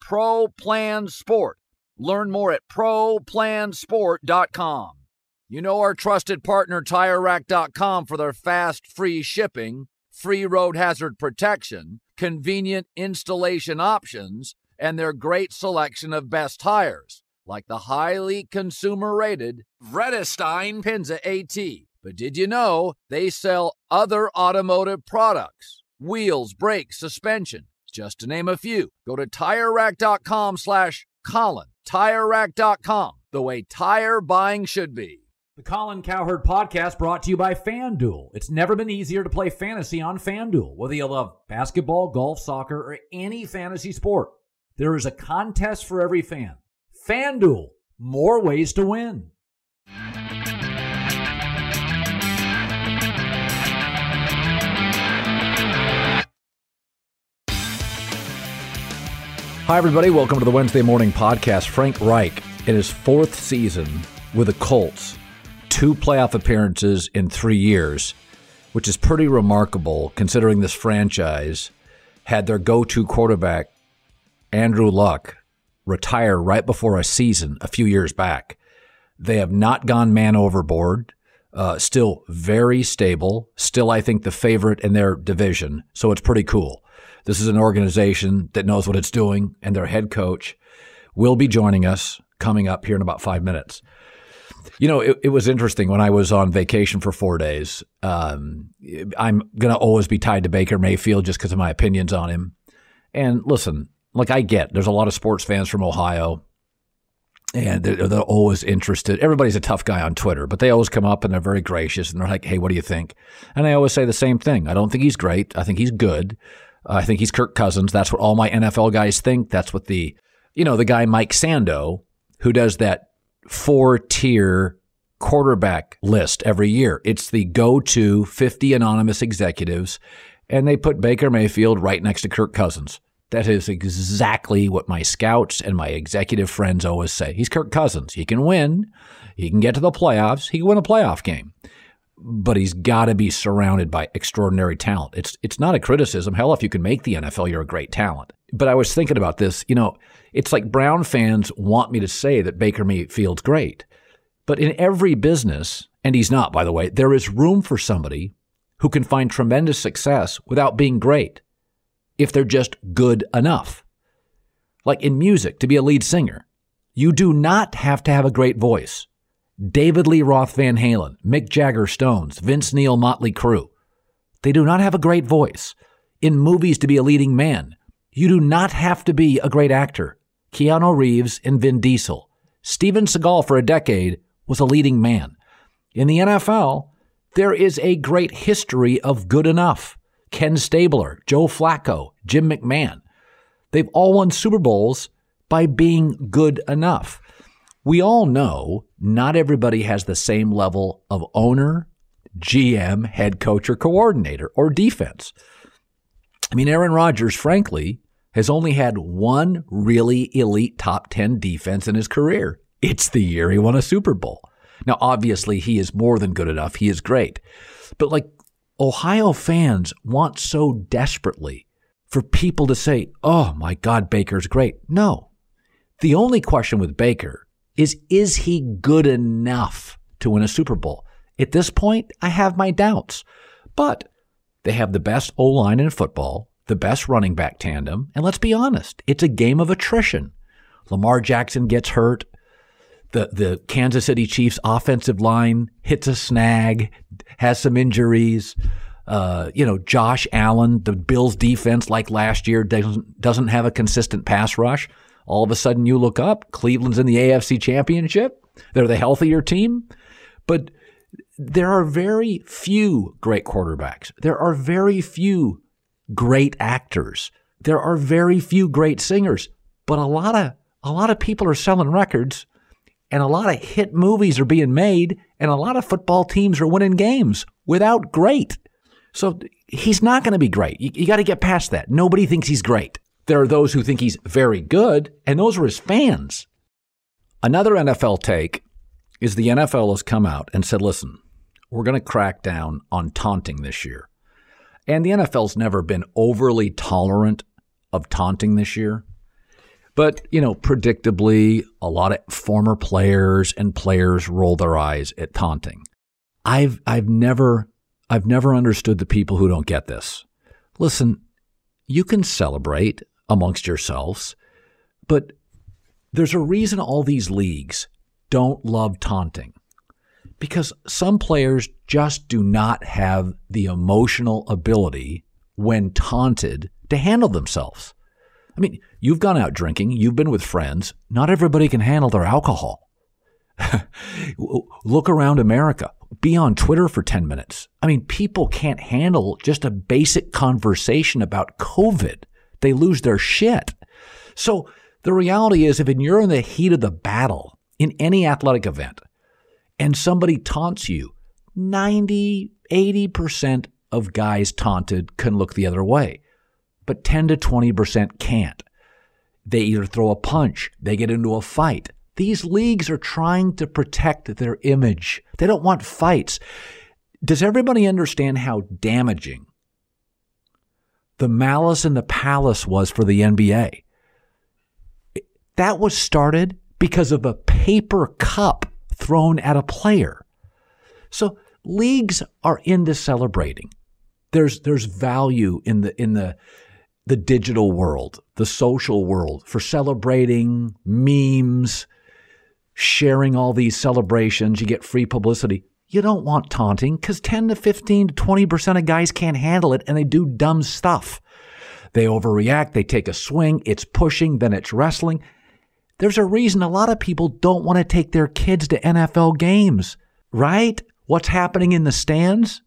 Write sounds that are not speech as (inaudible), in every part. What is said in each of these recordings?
Pro Plan Sport. Learn more at ProPlansport.com. You know our trusted partner, TireRack.com, for their fast, free shipping, free road hazard protection, convenient installation options, and their great selection of best tires, like the highly consumer rated Vredestein Pinza AT. But did you know they sell other automotive products? Wheels, brakes, suspension, just to name a few. Go to TireRack.com slash Colin. TireRack.com, the way tire buying should be. The Colin Cowherd podcast brought to you by FanDuel. It's never been easier to play fantasy on FanDuel. Whether you love basketball, golf, soccer, or any fantasy sport, there is a contest for every fan. FanDuel, more ways to win. Hi, everybody. Welcome to the Wednesday Morning Podcast. Frank Reich, in his fourth season with the Colts, two playoff appearances in three years, which is pretty remarkable considering this franchise had their go to quarterback, Andrew Luck, retire right before a season a few years back. They have not gone man overboard. Uh, still very stable. Still, I think, the favorite in their division. So it's pretty cool. This is an organization that knows what it's doing, and their head coach will be joining us coming up here in about five minutes. You know, it, it was interesting when I was on vacation for four days. Um, I'm going to always be tied to Baker Mayfield just because of my opinions on him. And listen, like I get, there's a lot of sports fans from Ohio, and they're, they're always interested. Everybody's a tough guy on Twitter, but they always come up and they're very gracious and they're like, "Hey, what do you think?" And I always say the same thing. I don't think he's great. I think he's good. I think he's Kirk Cousins. That's what all my NFL guys think. That's what the, you know, the guy Mike Sando, who does that four tier quarterback list every year. It's the go to 50 anonymous executives, and they put Baker Mayfield right next to Kirk Cousins. That is exactly what my scouts and my executive friends always say. He's Kirk Cousins. He can win. He can get to the playoffs. He can win a playoff game. But he's got to be surrounded by extraordinary talent. It's it's not a criticism. Hell, if you can make the NFL, you're a great talent. But I was thinking about this. You know, it's like Brown fans want me to say that Baker Mayfield's great. But in every business, and he's not, by the way, there is room for somebody who can find tremendous success without being great if they're just good enough. Like in music, to be a lead singer, you do not have to have a great voice. David Lee Roth Van Halen, Mick Jagger Stones, Vince Neil Motley Crue. They do not have a great voice. In movies, to be a leading man, you do not have to be a great actor. Keanu Reeves and Vin Diesel. Steven Seagal for a decade was a leading man. In the NFL, there is a great history of good enough. Ken Stabler, Joe Flacco, Jim McMahon. They've all won Super Bowls by being good enough. We all know not everybody has the same level of owner, GM, head coach, or coordinator, or defense. I mean, Aaron Rodgers, frankly, has only had one really elite top 10 defense in his career. It's the year he won a Super Bowl. Now, obviously, he is more than good enough. He is great. But like Ohio fans want so desperately for people to say, oh my God, Baker's great. No. The only question with Baker is, is he good enough to win a Super Bowl? At this point, I have my doubts. But they have the best O line in football, the best running back tandem, and let's be honest, it's a game of attrition. Lamar Jackson gets hurt. The the Kansas City Chiefs offensive line hits a snag, has some injuries. Uh, you know, Josh Allen, the Bills defense, like last year, doesn't doesn't have a consistent pass rush. All of a sudden, you look up, Cleveland's in the AFC Championship. They're the healthier team, but there are very few great quarterbacks. There are very few great actors. There are very few great singers, but a lot of a lot of people are selling records and a lot of hit movies are being made and a lot of football teams are winning games without great. So he's not going to be great. You, you got to get past that. Nobody thinks he's great. There are those who think he's very good, and those are his fans. Another NFL take is the NFL has come out and said, listen, we're going to crack down on taunting this year. And the NFL's never been overly tolerant of taunting this year. But, you know, predictably, a lot of former players and players roll their eyes at taunting. I've I've never I've never understood the people who don't get this. Listen, you can celebrate amongst yourselves, but there's a reason all these leagues don't love taunting because some players just do not have the emotional ability when taunted to handle themselves. I mean, you've gone out drinking, you've been with friends. Not everybody can handle their alcohol. (laughs) Look around America. Be on Twitter for 10 minutes. I mean, people can't handle just a basic conversation about COVID. They lose their shit. So the reality is, if you're in the heat of the battle in any athletic event and somebody taunts you, 90, 80% of guys taunted can look the other way, but 10 to 20% can't. They either throw a punch, they get into a fight. These leagues are trying to protect their image. They don't want fights. Does everybody understand how damaging the malice in the palace was for the NBA? That was started because of a paper cup thrown at a player. So leagues are into celebrating. There's there's value in the in the the digital world, the social world for celebrating memes, sharing all these celebrations. You get free publicity. You don't want taunting because 10 to 15 to 20% of guys can't handle it and they do dumb stuff. They overreact, they take a swing, it's pushing, then it's wrestling. There's a reason a lot of people don't want to take their kids to NFL games, right? What's happening in the stands?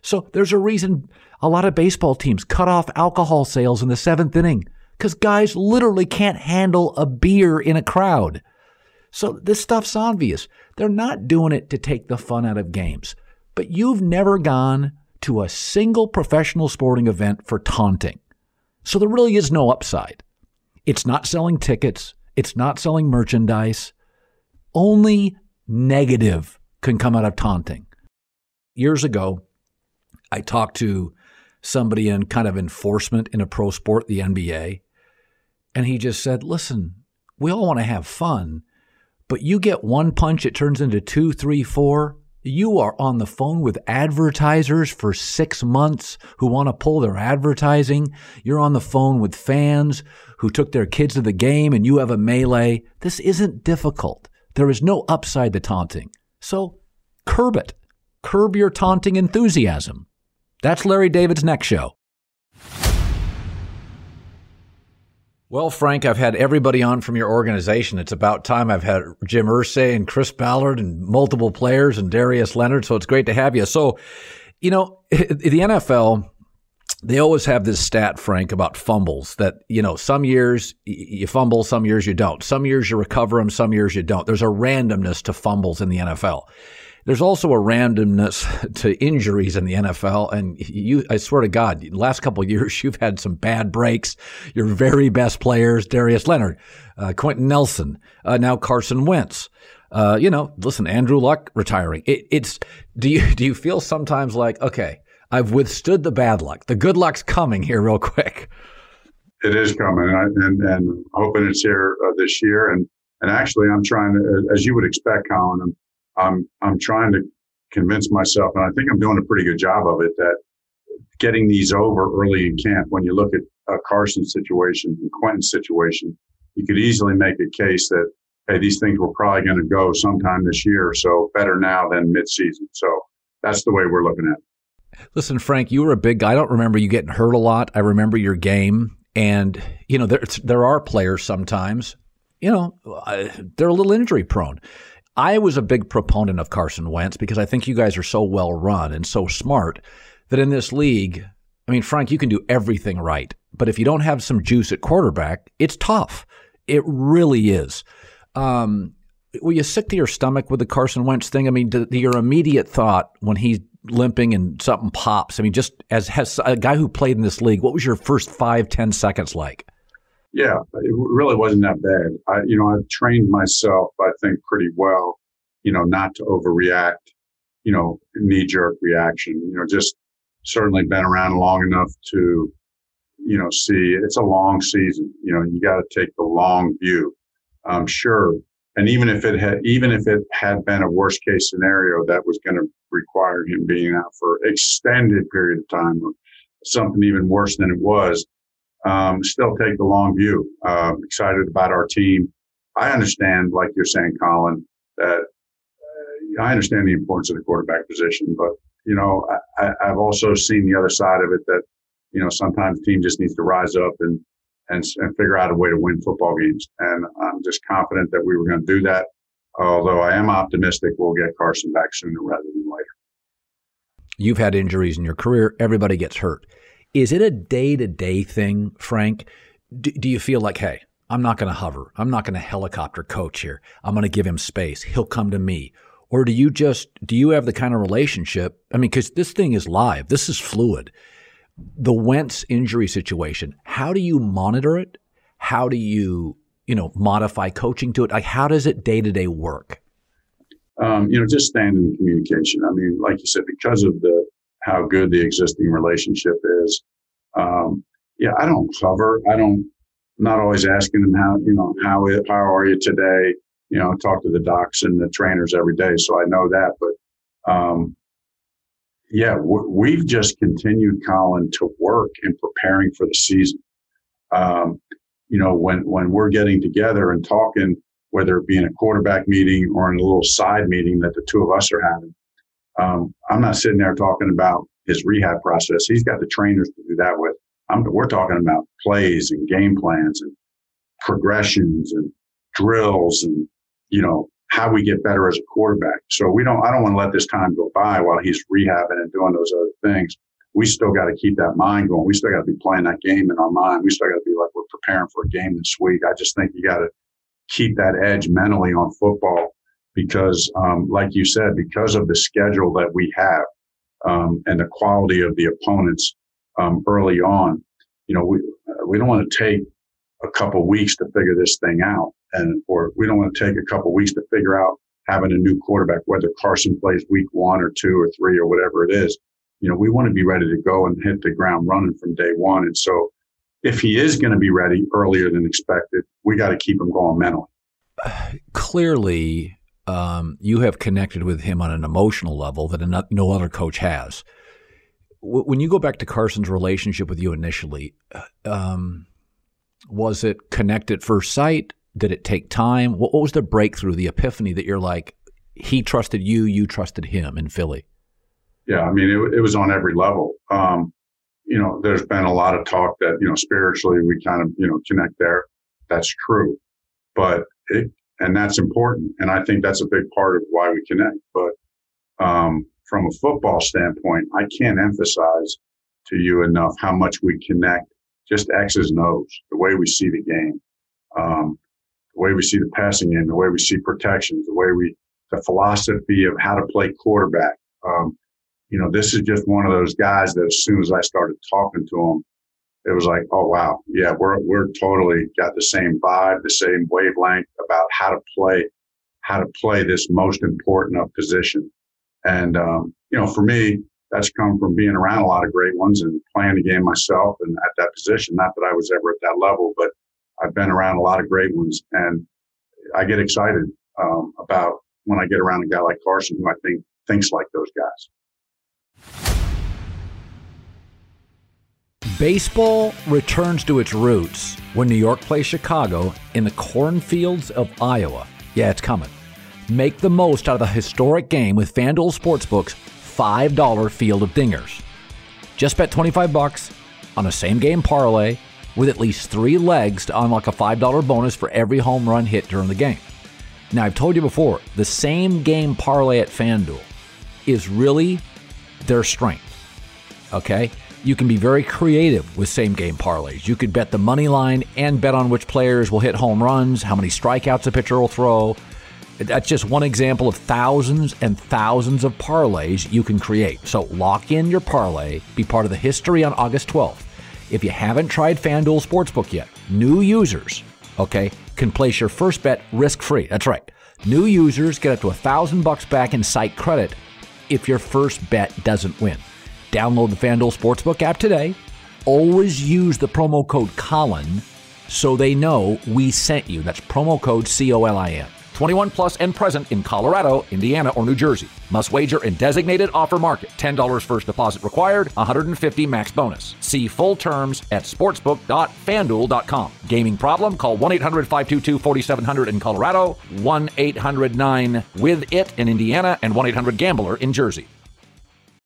So there's a reason a lot of baseball teams cut off alcohol sales in the seventh inning because guys literally can't handle a beer in a crowd. So this stuff's obvious. They're not doing it to take the fun out of games. But you've never gone to a single professional sporting event for taunting. So there really is no upside. It's not selling tickets. It's not selling merchandise. Only negative can come out of taunting. Years ago, I talked to somebody in kind of enforcement in a pro sport, the NBA, and he just said, listen, we all want to have fun, but you get one punch, it turns into two, three, four. You are on the phone with advertisers for six months who want to pull their advertising. You're on the phone with fans who took their kids to the game and you have a melee. This isn't difficult. There is no upside to taunting. So curb it. Curb your taunting enthusiasm. That's Larry David's next show. Well, Frank, I've had everybody on from your organization. It's about time. I've had Jim Irsay and Chris Ballard and multiple players and Darius Leonard. So it's great to have you. So, you know, (laughs) the NFL, they always have this stat, Frank, about fumbles that, you know, some years you fumble, some years you don't. Some years you recover them, some years you don't. There's a randomness to fumbles in the NFL. There's also a randomness (laughs) to injuries in the NFL, and you, I swear to God, last couple years (laughs) you've had some bad breaks. Your very best players, Darius Leonard, uh, Quenton Nelson, uh, now Carson Wentz. Uh, you know, listen, Andrew Luck retiring. It, it's do you (laughs) do you feel sometimes like okay, I've withstood the bad luck. The good luck's coming here real quick. It is coming, and, and, and hoping it's here uh, this year. And and actually, I'm trying to, as you would expect, Colin, I'm I'm I'm trying to convince myself, and I think I'm doing a pretty good job of it, that getting these over early in camp. When you look at a Carson situation and Quenton's situation, you could easily make a case that hey, these things were probably going to go sometime this year, so better now than midseason. So that's the way we're looking at it. Listen, Frank, you were a big guy. I don't remember you getting hurt a lot. I remember your game. And, you know, there, there are players sometimes, you know, uh, they're a little injury prone. I was a big proponent of Carson Wentz because I think you guys are so well run and so smart that in this league, I mean, Frank, you can do everything right. But if you don't have some juice at quarterback, it's tough. It really is. Um, were you sick to your stomach with the Carson Wentz thing? I mean, your immediate thought when he's limping and something pops? I mean, just as has a guy who played in this league, what was your first five, ten seconds like? Yeah, it really wasn't that bad. I, you know, I've trained myself, I think, pretty well. You know, not to overreact. You know, knee jerk reaction. You know, just certainly been around long enough to, you know, see it's a long season. You know, you got to take the long view. I'm sure and even if it had, even if it had been a worst case scenario that was going to require him being out for extended period of time or something even worse than it was, um, still take the long view. Uh, excited about our team. I understand, like you're saying, Colin, that uh, I understand the importance of the quarterback position, but you know, I, I've also seen the other side of it that, you know, sometimes the team just needs to rise up and and, and figure out a way to win football games. And I'm just confident that we were going to do that. Although I am optimistic we'll get Carson back sooner rather than later. You've had injuries in your career. Everybody gets hurt. Is it a day to day thing, Frank? Do, do you feel like, hey, I'm not going to hover. I'm not going to helicopter coach here. I'm going to give him space. He'll come to me. Or do you just, do you have the kind of relationship? I mean, because this thing is live, this is fluid the Wentz injury situation, how do you monitor it? How do you, you know, modify coaching to it? Like, how does it day to day work? Um, you know, just standing communication. I mean, like you said, because of the how good the existing relationship is. Um, yeah, I don't cover. I don't. Not always asking them how you know how how are you today. You know, talk to the docs and the trainers every day, so I know that. But um, yeah, we've just continued, Colin, to work in preparing for the season. Um, you know, when when we're getting together and talking, whether it be in a quarterback meeting or in a little side meeting that the two of us are having, um, I'm not sitting there talking about his rehab process. He's got the trainers to do that with. I'm, we're talking about plays and game plans and progressions and drills and you know how we get better as a quarterback. So we don't, I don't want to let this time go by while he's rehabbing and doing those other things. We still got to keep that mind going. We still got to be playing that game in our mind. We still got to be like we're preparing for a game this week. I just think you got to keep that edge mentally on football because, um, like you said, because of the schedule that we have um, and the quality of the opponents um, early on, you know, we we don't want to take a couple weeks to figure this thing out and or we don't want to take a couple weeks to figure out having a new quarterback, whether Carson plays week one or two or three or whatever it is. You know, we want to be ready to go and hit the ground running from day one. And so if he is going to be ready earlier than expected, we got to keep him going mentally. (sighs) Clearly, um, you have connected with him on an emotional level that no other coach has. When you go back to Carson's relationship with you initially, uh, um, was it connect at first sight? Did it take time? What, was the breakthrough, the epiphany that you're like, he trusted you, you trusted him in Philly? Yeah, I mean, it, it was on every level. Um, you know, there's been a lot of talk that, you know, spiritually we kind of, you know, connect there. That's true. But it, and that's important. And I think that's a big part of why we connect. But um, from a football standpoint, I can't emphasize to you enough how much we connect just X's and O's, the way we see the game. Um, the way we see the passing game, the way we see protections, the way we, the philosophy of how to play quarterback. Um, you know, this is just one of those guys that as soon as I started talking to him, it was like, oh wow, yeah, we're we're totally got the same vibe, the same wavelength about how to play, how to play this most important of position. And um, you know, for me, that's come from being around a lot of great ones and playing the game myself and at that position. Not that I was ever at that level, but I've been around a lot of great ones, and I get excited um, about when I get around a guy like Carson, who I think thinks like those guys. Baseball returns to its roots when New York plays Chicago in the cornfields of Iowa. Yeah, it's coming. Make the most out of the historic game with FanDuel Sportsbook's $5 field of dingers. Just bet 25 bucks on a same game parlay with at least three legs to unlock a $5 bonus for every home run hit during the game. Now, I've told you before, the same game parlay at FanDuel is really their strength. Okay? You can be very creative with same game parlays. You could bet the money line and bet on which players will hit home runs, how many strikeouts a pitcher will throw. That's just one example of thousands and thousands of parlays you can create. So lock in your parlay, be part of the history on August 12th. If you haven't tried FanDuel Sportsbook yet, new users, okay, can place your first bet risk free. That's right. New users get up to a thousand bucks back in site credit if your first bet doesn't win. Download the FanDuel Sportsbook app today. Always use the promo code Colin so they know we sent you. That's promo code C O L I N. 21 plus and present in Colorado, Indiana, or New Jersey. Must wager in designated offer market. $10 first deposit required, 150 max bonus. See full terms at sportsbook.fanduel.com. Gaming problem? Call 1-800-522-4700 in Colorado, 1-800-9-WITH-IT in Indiana, and 1-800-GAMBLER in Jersey.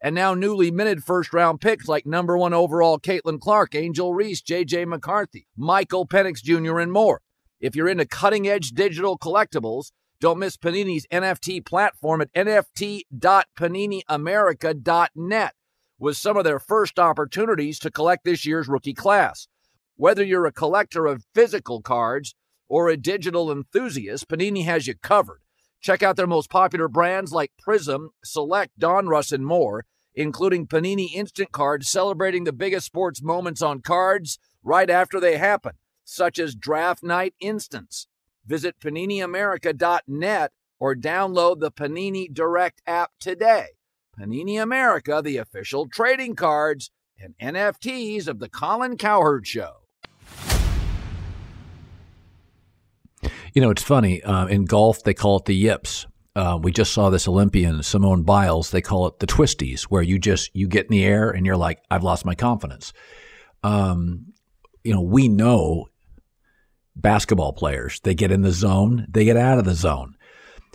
and now newly minted first round picks like number one overall Caitlin Clark, Angel Reese, JJ McCarthy, Michael Penix Jr., and more. If you're into cutting edge digital collectibles, don't miss Panini's NFT platform at nft.paniniamerica.net with some of their first opportunities to collect this year's rookie class. Whether you're a collector of physical cards or a digital enthusiast, Panini has you covered. Check out their most popular brands like Prism, Select, Donruss, and more, including Panini Instant Cards celebrating the biggest sports moments on cards right after they happen, such as Draft Night Instants. Visit PaniniAmerica.net or download the Panini Direct app today. Panini America, the official trading cards and NFTs of the Colin Cowherd Show. You know, it's funny. Uh, in golf, they call it the yips. Uh, we just saw this Olympian, Simone Biles. They call it the twisties, where you just you get in the air and you're like, I've lost my confidence. Um, you know, we know basketball players. They get in the zone, they get out of the zone.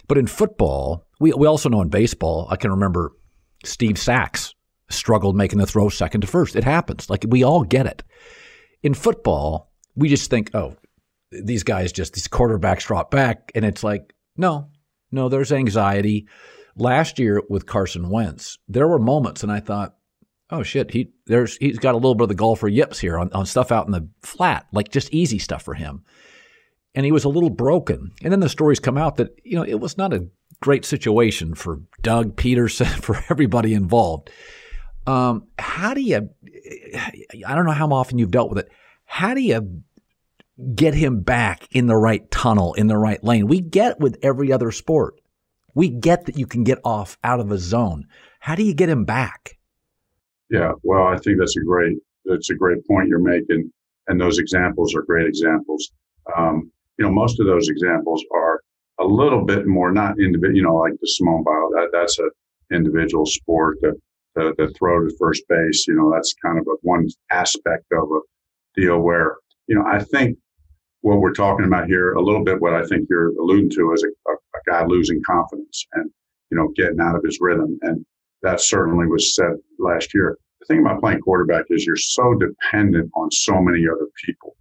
But in football, we we also know in baseball. I can remember Steve Sax struggled making the throw second to first. It happens. Like we all get it. In football, we just think, oh, these guys just these quarterbacks drop back, and it's like, no, no, there's anxiety. Last year with Carson Wentz, there were moments, and I thought, oh shit, he there's he's got a little bit of the golfer yips here on, on stuff out in the flat, like just easy stuff for him. And he was a little broken. And then the stories come out that, you know, it was not a great situation for Doug Pederson, (laughs) for everybody involved. Um, how do you I don't know how often you've dealt with it. How do you get him back in the right tunnel, in the right lane. We get with every other sport. We get that you can get off out of a zone. How do you get him back? Yeah, well, I think that's a great that's a great point you're making, and those examples are great examples. Um, you know, most of those examples are a little bit more not individual. You know, like the Simone Biles, that, that's a individual sport. The, the the throw to first base, you know, that's kind of a one aspect of a deal where you know I think what we're talking about here a little bit what i think you're alluding to is a, a, a, guy losing confidence and you know getting out of his rhythm. And that certainly was said last year. The thing about playing quarterback is you're so dependent on so many other people.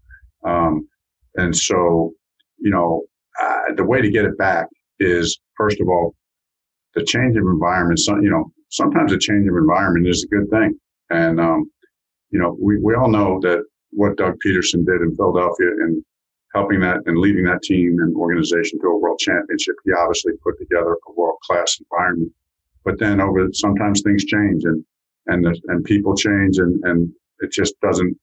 Um, and so you know uh, the way to get it back is first of all the change of environment you know sometimes a change of environment is a good thing. And um, you know we, we all know that what doug pederson did in philadelphia and helping that and leading that team and organization to a world championship. He obviously put together a world class environment, but then over sometimes things change and and and people change and and it just doesn't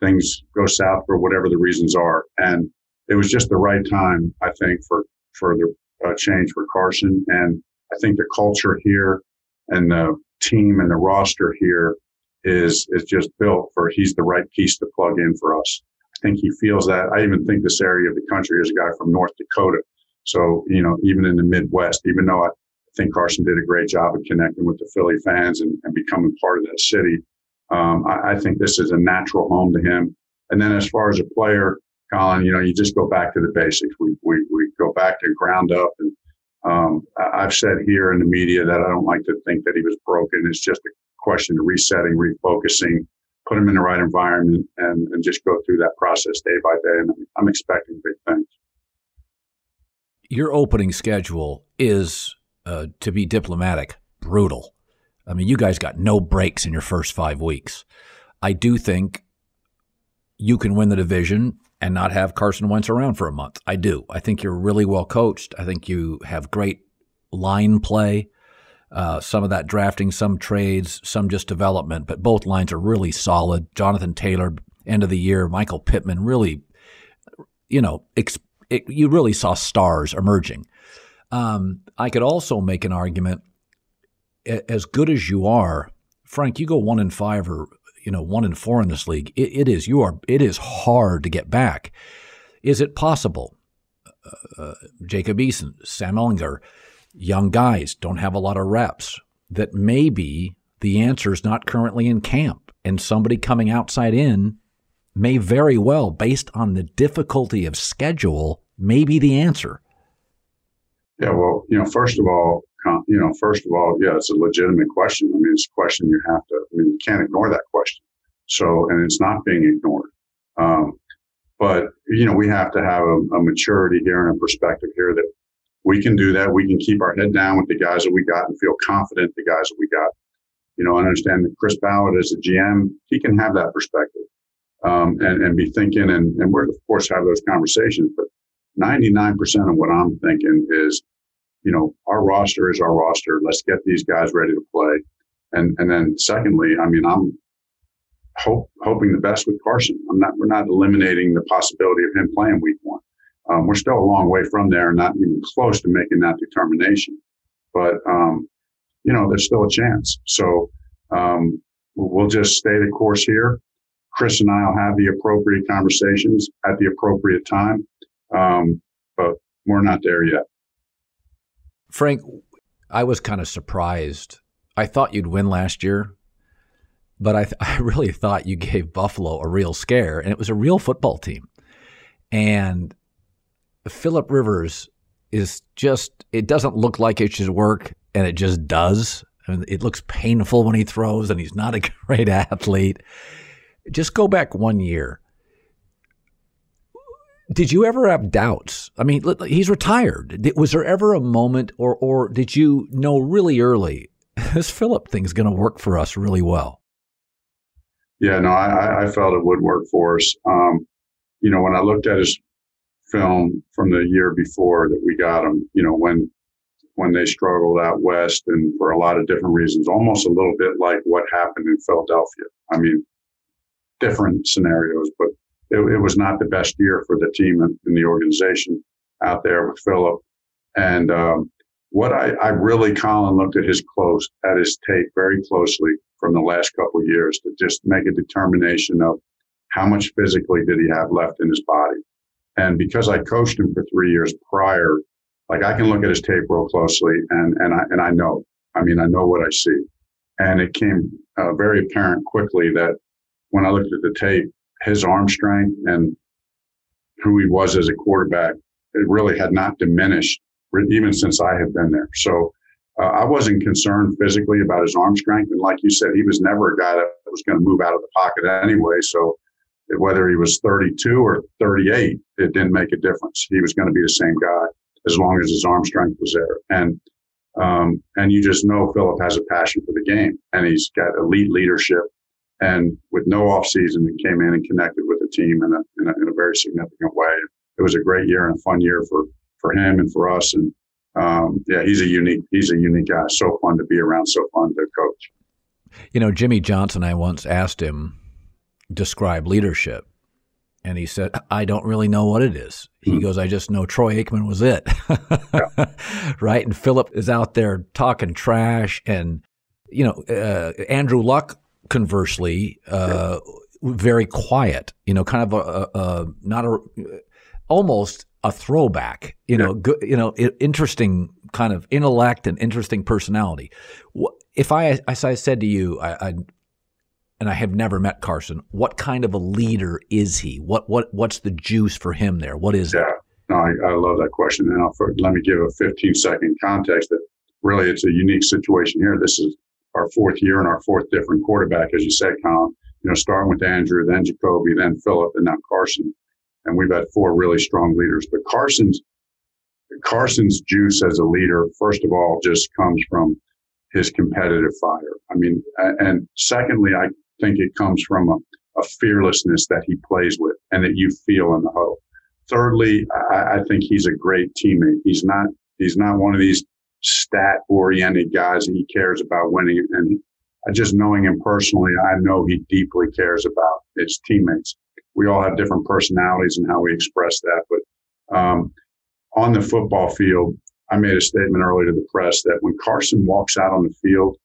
things go south for whatever the reasons are. And it was just the right time, I think, for for the uh, change for Carson. And I think the culture here and the team and the roster here is is just built for he's the right piece to plug in for us think he feels that. I even think this area of the country is a guy from North Dakota. So, you know, even in the Midwest, even though I think Carson did a great job of connecting with the Philly fans and, and becoming part of that city, um, I, I, think this is a natural home to him. And then as far as a player, Colin, you know, you just go back to the basics. We, we, we go back to ground up. And um, I've said here in the media that I don't like to think that he was broken. It's just a question of resetting, refocusing, put them in the right environment and, and just go through that process day by day. And I'm expecting big things. Your opening schedule is, uh, to be diplomatic, brutal. I mean, you guys got no breaks in your first five weeks. I do think you can win the division and not have Carson Wentz around for a month. I do. I think you're really well coached. I think you have great line play. Uh, some of that drafting, some trades, some just development, but both lines are really solid. Jonathan Taylor, end of the year, Michael Pittman, really, you know, ex- it, you really saw stars emerging. Um, I could also make an argument as good as you are, Frank, you go one in five or you know one in four in this league. it, it is you are it is hard to get back. Is it possible? Uh, uh Jacob Eason, Sam Ehlinger, young guys don't have a lot of reps, that maybe the answer is not currently in camp and somebody coming outside in may very well, based on the difficulty of schedule, may be the answer. Yeah, well, you know, first of all, you know, first of all, yeah, it's a legitimate question. I mean, it's a question you have to, I mean, you can't ignore that question. So, and it's not being ignored. Um, but, you know, we have to have a, a maturity here and a perspective here that we can do that. We can keep our head down with the guys that we got and feel confident the guys that we got. You know, I understand that Chris Ballard as a GM, he can have that perspective um, and, and be thinking, and, and we're, of course, have those conversations. But 99% of what I'm thinking is, you know, our roster is our roster. Let's get these guys ready to play. And, and then secondly, I mean, I'm hope, hoping the best with Carson. I'm not, we're not eliminating the possibility of him playing week one. Um, we're still a long way from there, not even close to making that determination. But um, you know, there's still a chance. So um, we'll just stay the course here. Chris and I will have the appropriate conversations at the appropriate time, um, but we're not there yet. Frank, I was kind of surprised. I thought you'd win last year, but I, th- (laughs) I really thought you gave Buffalo a real scare, and it was a real football team. And Philip Rivers is just, it doesn't look like it should work, and it just does. I mean, it looks painful when he throws, and he's not a (laughs) great athlete. Just go back one year. Did you ever have doubts? I mean, he's retired. Was there ever a moment, or or did you know really early (laughs) this Philip thing's going to work for us really well? Yeah, no, I, I felt it would work for us. Um, you know, when I looked at his film from the year before that we got them, you know, when when they struggled out west and for a lot of different reasons, almost a little bit like what happened in Philadelphia. I mean, different scenarios, but it, it was not the best year for the team and, and the organization out there with Philip. And um, what I, I really, Colin, looked at his close at his tape very closely from the last couple years to just make a determination of how much physically did he have left in his body. And because I coached him for three years prior, like I can look at his tape real closely and, and I, and I know, I mean, I know what I see. And it came uh, very apparent quickly that when I looked at the tape, his arm strength and who he was as a quarterback, it really had not diminished even since I had been there. So uh, I wasn't concerned physically about his arm strength. And like you said, he was never a guy that was going to move out of the pocket anyway. So whether he was 32 or 38, it didn't make a difference. He was going to be the same guy as long as his arm strength was there. And um, and you just know Philip has a passion for the game, and he's got elite leadership. And with no off season, he came in and connected with the team in a, in a, in a very significant way. It was a great year and a fun year for for him and for us. And um, yeah, he's a unique he's a unique guy. So fun to be around. So fun to coach. You know, Jimmy Johnson. I once asked him describe leadership. And he said, I don't really know what it is. He mm-hmm. goes, I just know Troy Aikman was it. (laughs) right. And Philip is out there talking trash. And, you know, uh, Andrew Luck, conversely, uh, very quiet, you know, kind of a, a, a not a, almost a throwback, you know, good, you know, interesting kind of intellect and interesting personality. If I, as I said to you, I, I and I have never met Carson. What kind of a leader is he? What what what's the juice for him there? What is yeah. it? No, I, I love that question. And I'll, let me give a 15 second context that really it's a unique situation here. This is our fourth year and our fourth different quarterback, as you said, Colin. You know, starting with Andrew, then Jacoby, then Philip, and now Carson. And we've had four really strong leaders. But Carson's Carson's juice as a leader, first of all, just comes from his competitive fire. I mean, and secondly, I think it comes from a, a fearlessness that he plays with and that you feel in the huddle. Thirdly, I, I think he's a great teammate. He's not he's not one of these stat oriented guys he cares about winning. And I just knowing him personally, I know he deeply cares about his teammates. We all have different personalities and how we express that. But um, on the football field, I made a statement earlier to the press that when Carson walks out on the field,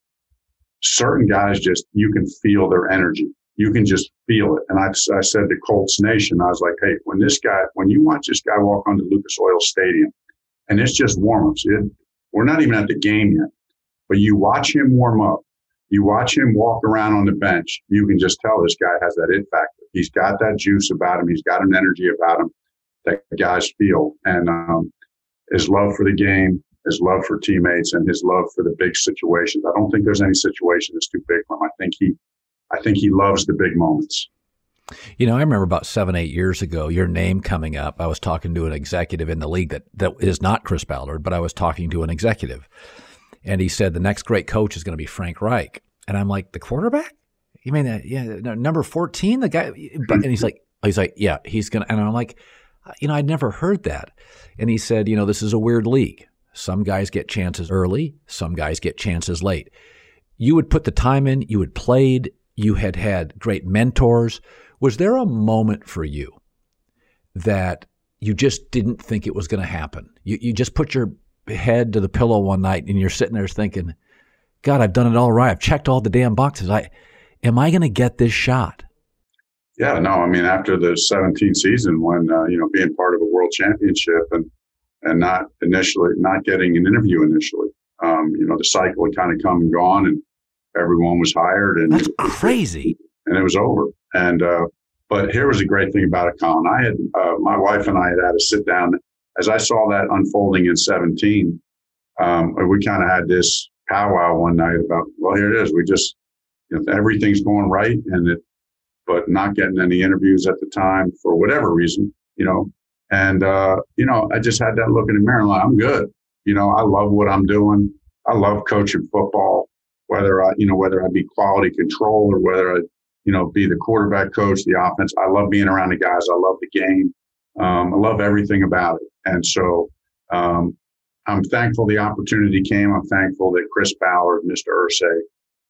certain guys just, you can feel their energy. You can just feel it. And I, I said to Colts Nation, I was like, hey, when this guy, when you watch this guy walk onto Lucas Oil Stadium, and it's just warm ups, we're not even at the game yet, but you watch him warm up, you watch him walk around on the bench, you can just tell this guy has that it factor. He's got that juice about him, he's got an energy about him that guys feel. And um, his love for the game, his love for teammates and his love for the big situations. I don't think there's any situation that's too big for him. I think he, I think he loves the big moments. You know, I remember about seven, eight years ago, your name coming up. I was talking to an executive in the league that, that is not Chris Ballard, but I was talking to an executive. And he said, the next great coach is going to be Frank Reich. And I'm like, the quarterback? You mean that? Yeah, number 14, the guy. and he's like, he's like, yeah, he's going to. And I'm like, you know, I'd never heard that. And he said, you know, this is a weird league. Some guys get chances early, some guys get chances late. You would put the time in, you had played, you had had great mentors. Was there a moment for you that you just didn't think it was going to happen? You, you just put your head to the pillow one night and you're sitting there thinking, God, I've done it all right. I've checked all the damn boxes. I am I going to get this shot? Yeah, no, I mean after the 17th season, when uh, you know being part of a world championship and and not initially not getting an interview initially, um, you know the cycle had kind of come and gone, and everyone was hired, and that's crazy, and it was over. And uh, but here was a great thing about it, Colin. I had uh, my wife and I had had a sit down as I saw that unfolding in 17. Um, we kind of had this powwow one night about, well, here it is. We just, you know, everything's going right and it, but not getting any interviews at the time for whatever reason, you know. And, uh, you know, I just had that look in the mirror like, I'm good. You know, I love what I'm doing. I love coaching football, whether I, you know, whether I be quality control or whether I, you know, be the quarterback coach, the offense. I love being around the guys. I love the game. Um, I love everything about it. And so, um, I'm thankful the opportunity came. I'm thankful that Chris Ballard, Mr. Irsay,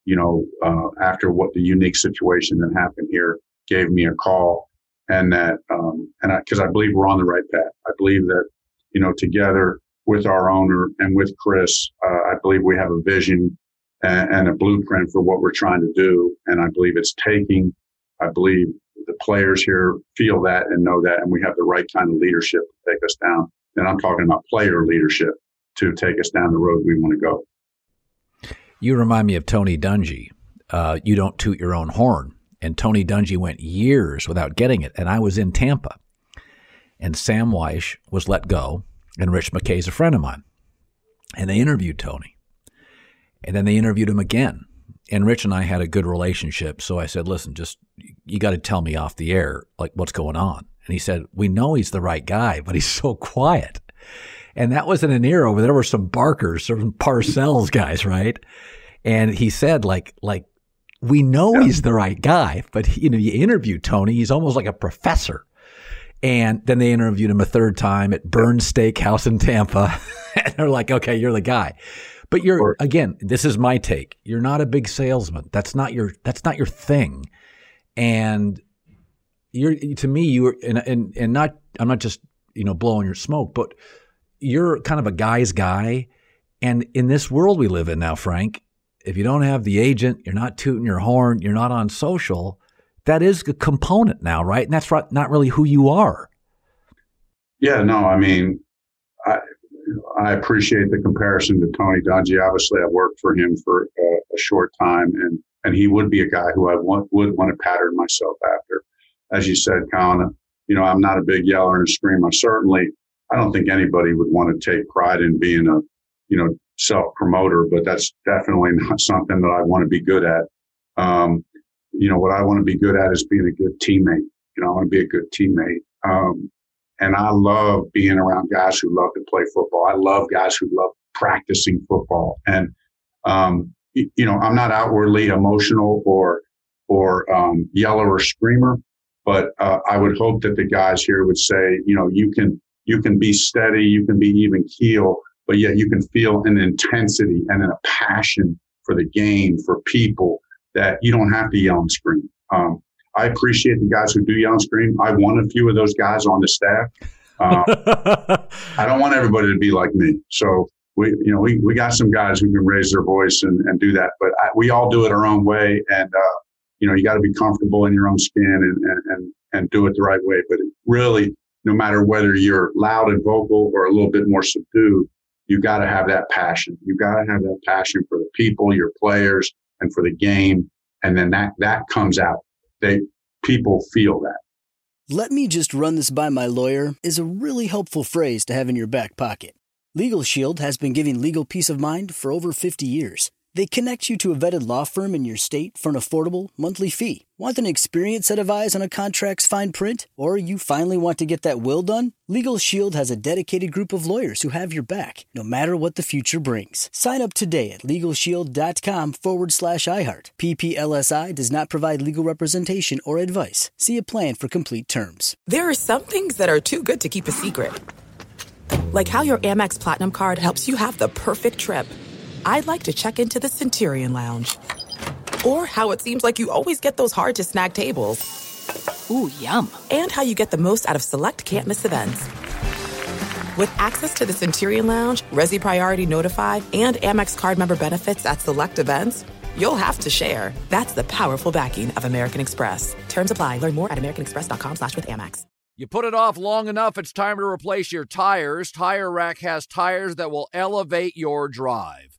you know, uh, after what the unique situation that happened here, gave me a call, and that, um, and because I, I, believe we're on the right path. I believe that, you know, together with our owner and with Chris, uh, I believe we have a vision and, and a blueprint for what we're trying to do, and I believe it's taking. I believe the players here feel that and know that, and we have the right kind of leadership to take us down. And I'm talking about player leadership to take us down the road we want to go. You remind me of Tony Dungy. Uh, you don't toot your own horn. And Tony Dungy went years without getting it. And I was in Tampa. And Sam Wyche was let go. And Rich McKay's a friend of mine. And they interviewed Tony. And then they interviewed him again. And Rich and I had a good relationship. So I said, listen, just, you got to tell me off the air, like, what's going on. And he said, we know he's the right guy, but he's (laughs) so quiet. And that was in an era where there were some Barkers, some Parcells guys, right? And he said, like, like, we know yeah. he's the right guy, but you know, you interview Tony, he's almost like a professor. And then they interviewed him a third time at Bern's Steakhouse in Tampa. (laughs) and they're like, okay, you're the guy. But you're again, this is my take. You're not a big salesman. That's not your that's not your thing. And you're to me, you're and and and not I'm not just, you know, blowing your smoke, but you're kind of a guy's guy. And in this world we live in now, Frank, if you don't have the agent, you're not tooting your horn, you're not on social, that is a component now, right? And that's not really who you are. Yeah, no, I mean, I, I appreciate the comparison to Tony Dungy. Obviously, I worked for him for a, a short time, and and he would be a guy who I want, would want to pattern myself after. As you said, Colin, you know, I'm not a big yeller and a screamer. Certainly, I don't think anybody would want to take pride in being a, you know, self promoter, but that's definitely not (laughs) something that I want to be good at. Um, you know, what I want to be good at is being a good teammate. You know, I want to be a good teammate. Um, and I love being around guys who love to play football. I love guys who love practicing football. And, um, you know, I'm not outwardly emotional or, or, um, yeller or screamer, but, uh, I would hope that the guys here would say, you know, you can, you can be steady, you can be even keel, but yet you can feel an intensity and a passion for the game, for people that you don't have to yell and scream. Um, I appreciate the guys who do yell and scream. I want a few of those guys on the staff. Um, (laughs) I don't want everybody to be like me. So we, you know, we, we got some guys who can raise their voice and, and do that, but I, we all do it our own way. And, uh, you know, you got to be comfortable in your own skin and, and, and, and do it the right way. But really, no matter whether you're loud and vocal or a little bit more subdued, you got to have that passion. You got to have that passion for the people, your players, and for the game. And then that, that comes out. They, people feel that. Let me just run this by my lawyer is a really helpful phrase to have in your back pocket. Legal Shield has been giving legal peace of mind for over 50 years. They connect you to a vetted law firm in your state for an affordable monthly fee. Want an experienced set of eyes on a contract's fine print? Or you finally want to get that will done? Legal Shield has a dedicated group of lawyers who have your back, no matter what the future brings. Sign up today at LegalShield.com forward slash iHeart. PPLSI does not provide legal representation or advice. See a plan for complete terms. There are some things that are too good to keep a secret. Like how your Amex Platinum card helps you have the perfect trip. I'd like to check into the Centurion Lounge. Or how it seems like you always get those hard to snag tables. Ooh, yum. And how you get the most out of select can't miss events. With access to the Centurion Lounge, Resy Priority Notified, and Amex card member benefits at select events, you'll have to share. That's the powerful backing of American Express. Terms apply. Learn more at americanexpress.com slash with Amex. You put it off long enough, it's time to replace your tires. Tire Rack has tires that will elevate your drive.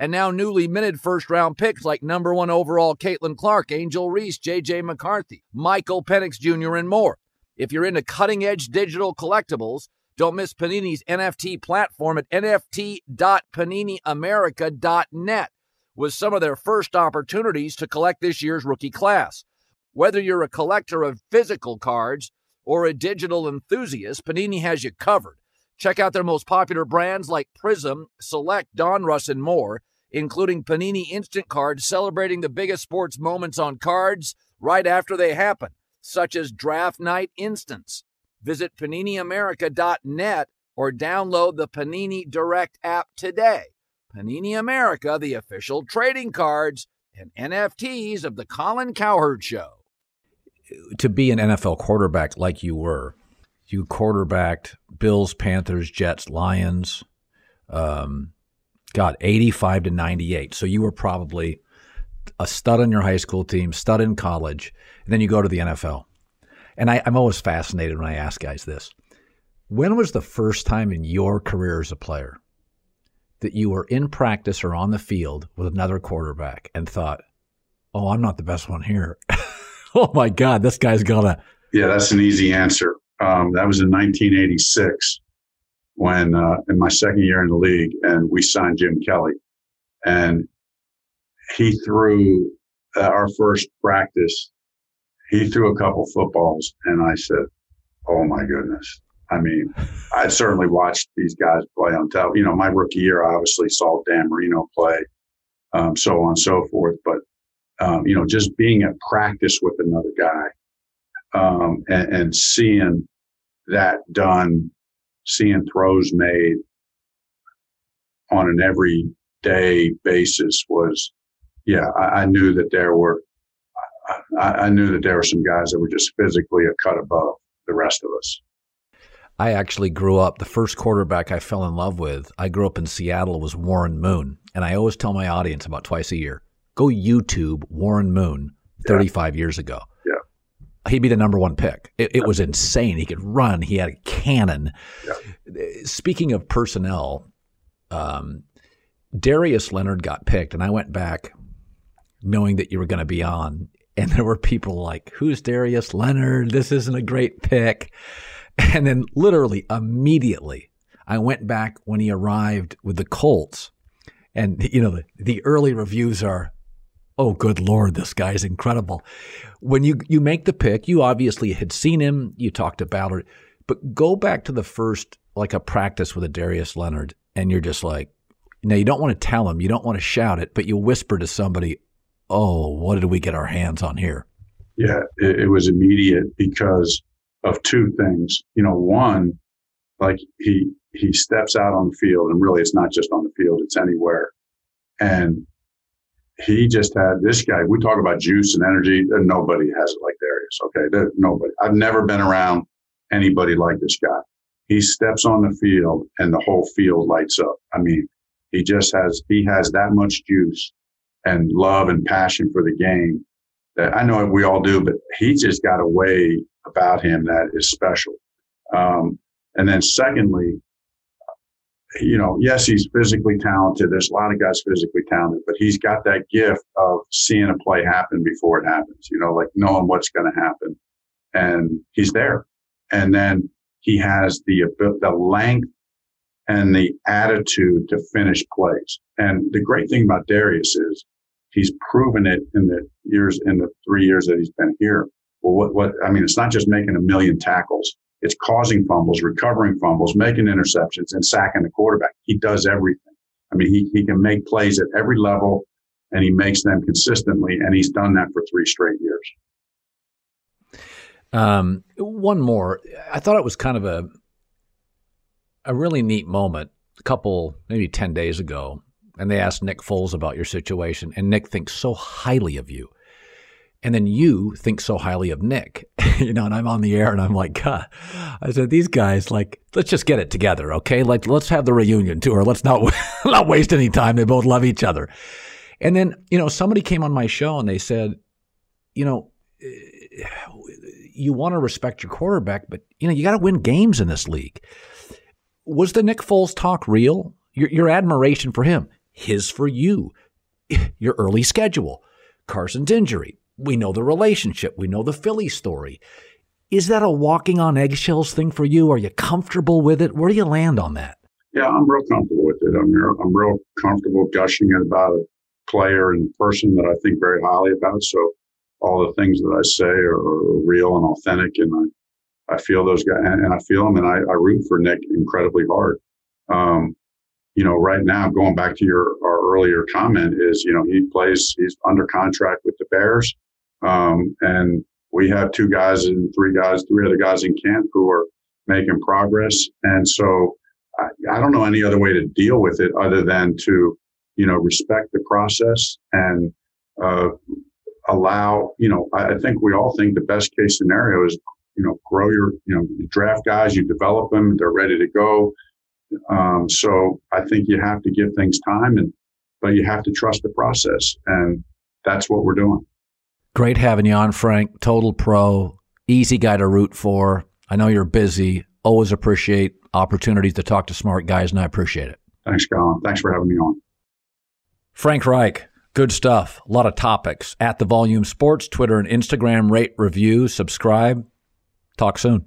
And now newly minted first round picks like number one overall Caitlin Clark, Angel Reese, JJ McCarthy, Michael Penix Jr., and more. If you're into cutting edge digital collectibles, don't miss Panini's NFT platform at nft.paniniamerica.net with some of their first opportunities to collect this year's rookie class. Whether you're a collector of physical cards or a digital enthusiast, Panini has you covered. Check out their most popular brands like Prism, Select, Donruss, and more, including Panini Instant Cards celebrating the biggest sports moments on cards right after they happen such as Draft Night Instants. Visit PaniniAmerica.net or download the Panini Direct app today. Panini America, the official trading cards and NFTs of the Colin Cowherd Show. To be an NFL quarterback like you were, you quarterbacked Bills, Panthers, Jets, Lions. Um, God, 85 to 98. So you were probably a stud on your high school team, stud in college, and then you go to the NFL. And I, I'm always fascinated when I ask guys this. When was the first time in your career as a player that you were in practice or on the field with another quarterback and thought, oh, I'm not the best one here? (laughs) oh my God, this guy's gonna. Yeah, that's an easy answer. Um, that was in 1986 when, uh, in my second year in the league, and we signed Jim Kelly. And he threw uh, our first practice. He threw a couple footballs, and I said, "Oh my goodness!" I mean, I certainly watched these guys play on television. You know, my rookie year, I obviously saw Dan Marino play, um, so on and so forth. But um, you know, just being at practice with another guy um, and, and seeing that done, seeing throws made on an everyday basis was yeah, I, I knew that there were, I, I knew that there were some guys that were just physically a cut above the rest of us. I actually grew up, the first quarterback I fell in love with, I grew up in Seattle, was Warren Moon. And I always tell my audience about twice a year go YouTube Warren Moon 35 yeah. years ago. He'd be the number one pick. It, it was insane. He could run, he had a cannon. Yeah. Speaking of personnel, um, Darius Leonard got picked, and I went back knowing that you were going to be on. And there were people like, who's Darius Leonard? This isn't a great pick. And then literally immediately, I went back when he arrived with the Colts. And, you know, the, the early reviews are, oh, good Lord, this guy's incredible. When you, you make the pick, you obviously had seen him, you talked about it, but go back to the first, like a practice with a Darius Leonard, and you're just like, now you don't want to tell him, you don't want to shout it, but you whisper to somebody, oh, what did we get our hands on here? Yeah, it, it was immediate because of two things. You know, one, like he he steps out on the field, and really, it's not just on the field; it's anywhere. And he just had this guy. We talk about juice and energy. And nobody has it like Darius. Okay, there, nobody. I've never been around anybody like this guy. He steps on the field and the whole field lights up. I mean, he just has he has that much juice and love and passion for the game that I know we all do, but he just got a way about him that is special. Um, and then secondly, you know, yes, he's physically talented. There's a lot of guys physically talented, but he's got that gift of seeing a play happen before it happens, you know, like knowing what's going to happen. And he's there. And then he has the, the length and the attitude to finish plays. And the great thing about Darius is he's proven it in the years, in the three years that he's been here. Well, what, what, I mean, it's not just making a million tackles. It's causing fumbles, recovering fumbles, making interceptions, and sacking the quarterback. He does everything. I mean, he, he can make plays at every level and he makes them consistently, and he's done that for three straight years. Um, one more. I thought it was kind of a a really neat moment. A couple, maybe ten days ago, and they asked Nick Foles about your situation, and Nick thinks so highly of you and then you think so highly of Nick, (laughs) you know, and I'm on the air and I'm like, God. I said, these guys, like, let's just get it together, okay? Like, let's have the reunion tour. Let's not (laughs) not waste any time. They both love each other. And then, you know, somebody came on my show and they said, you know, eh, you want to respect your quarterback, but you know, you got to win games in this league. Was the Nick Foles talk real? Your, your admiration for him, his for you, (laughs) your early schedule, Carson's injury, we know the relationship. We know the Philly story. Is that a walking on eggshells thing for you? Are you comfortable with it? Where do you land on that? Yeah, I'm real comfortable with it. I'm real, I'm real comfortable gushing about a player and person that I think very highly about. So all the things that I say are, real and authentic, and I, I feel those guys, and, and I feel them, and I, I, root for Nick incredibly hard. Um, you know, right now, going back to your our earlier comment, is you know he plays, he's under contract with the Bears. Um, and we have two guys and three guys, three other guys in camp who are making progress. And so I, I don't know any other way to deal with it other than to, you know, respect the process and, uh, allow, you know, I, I think we all think the best case scenario is, you know, grow your, you know, you draft guys, you develop them, they're ready to go. Um, so I think you have to give things time and, but you have to trust the process. And that's what we're doing. Great having you on, Frank. Total pro, easy guy to root for. I know you're busy. Always appreciate opportunities to talk to smart guys, and I appreciate it. Thanks, Colin. Thanks for having me on. Frank Reich, good stuff. A lot of topics at the Volume Sports, Twitter and Instagram. Rate, review, subscribe. Talk soon.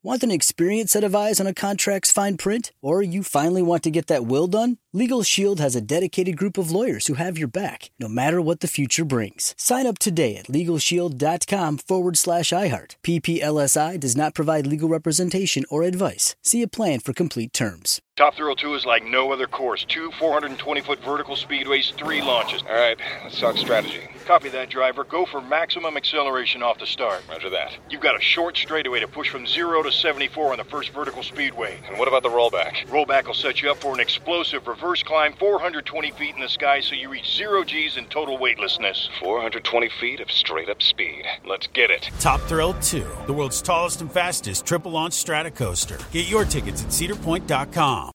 Want an experienced set of eyes on a contract's fine print? Or you finally want to get that will done? Legal Shield has a dedicated group of lawyers who have your back, no matter what the future brings. Sign up today at LegalShield.com forward slash iHeart. PPLSI does not provide legal representation or advice. See a plan for complete terms. Top Thrill 2 is like no other course. Two 420 foot vertical speedways, three launches. All right, let's talk strategy. Copy that, driver. Go for maximum acceleration off the start. Measure that. You've got a short straightaway to push from 0 to 74 on the first vertical speedway. And what about the rollback? Rollback will set you up for an explosive reverse climb 420 feet in the sky so you reach zero G's in total weightlessness. 420 feet of straight up speed. Let's get it. Top Thrill 2, the world's tallest and fastest triple launch strata coaster. Get your tickets at cedarpoint.com.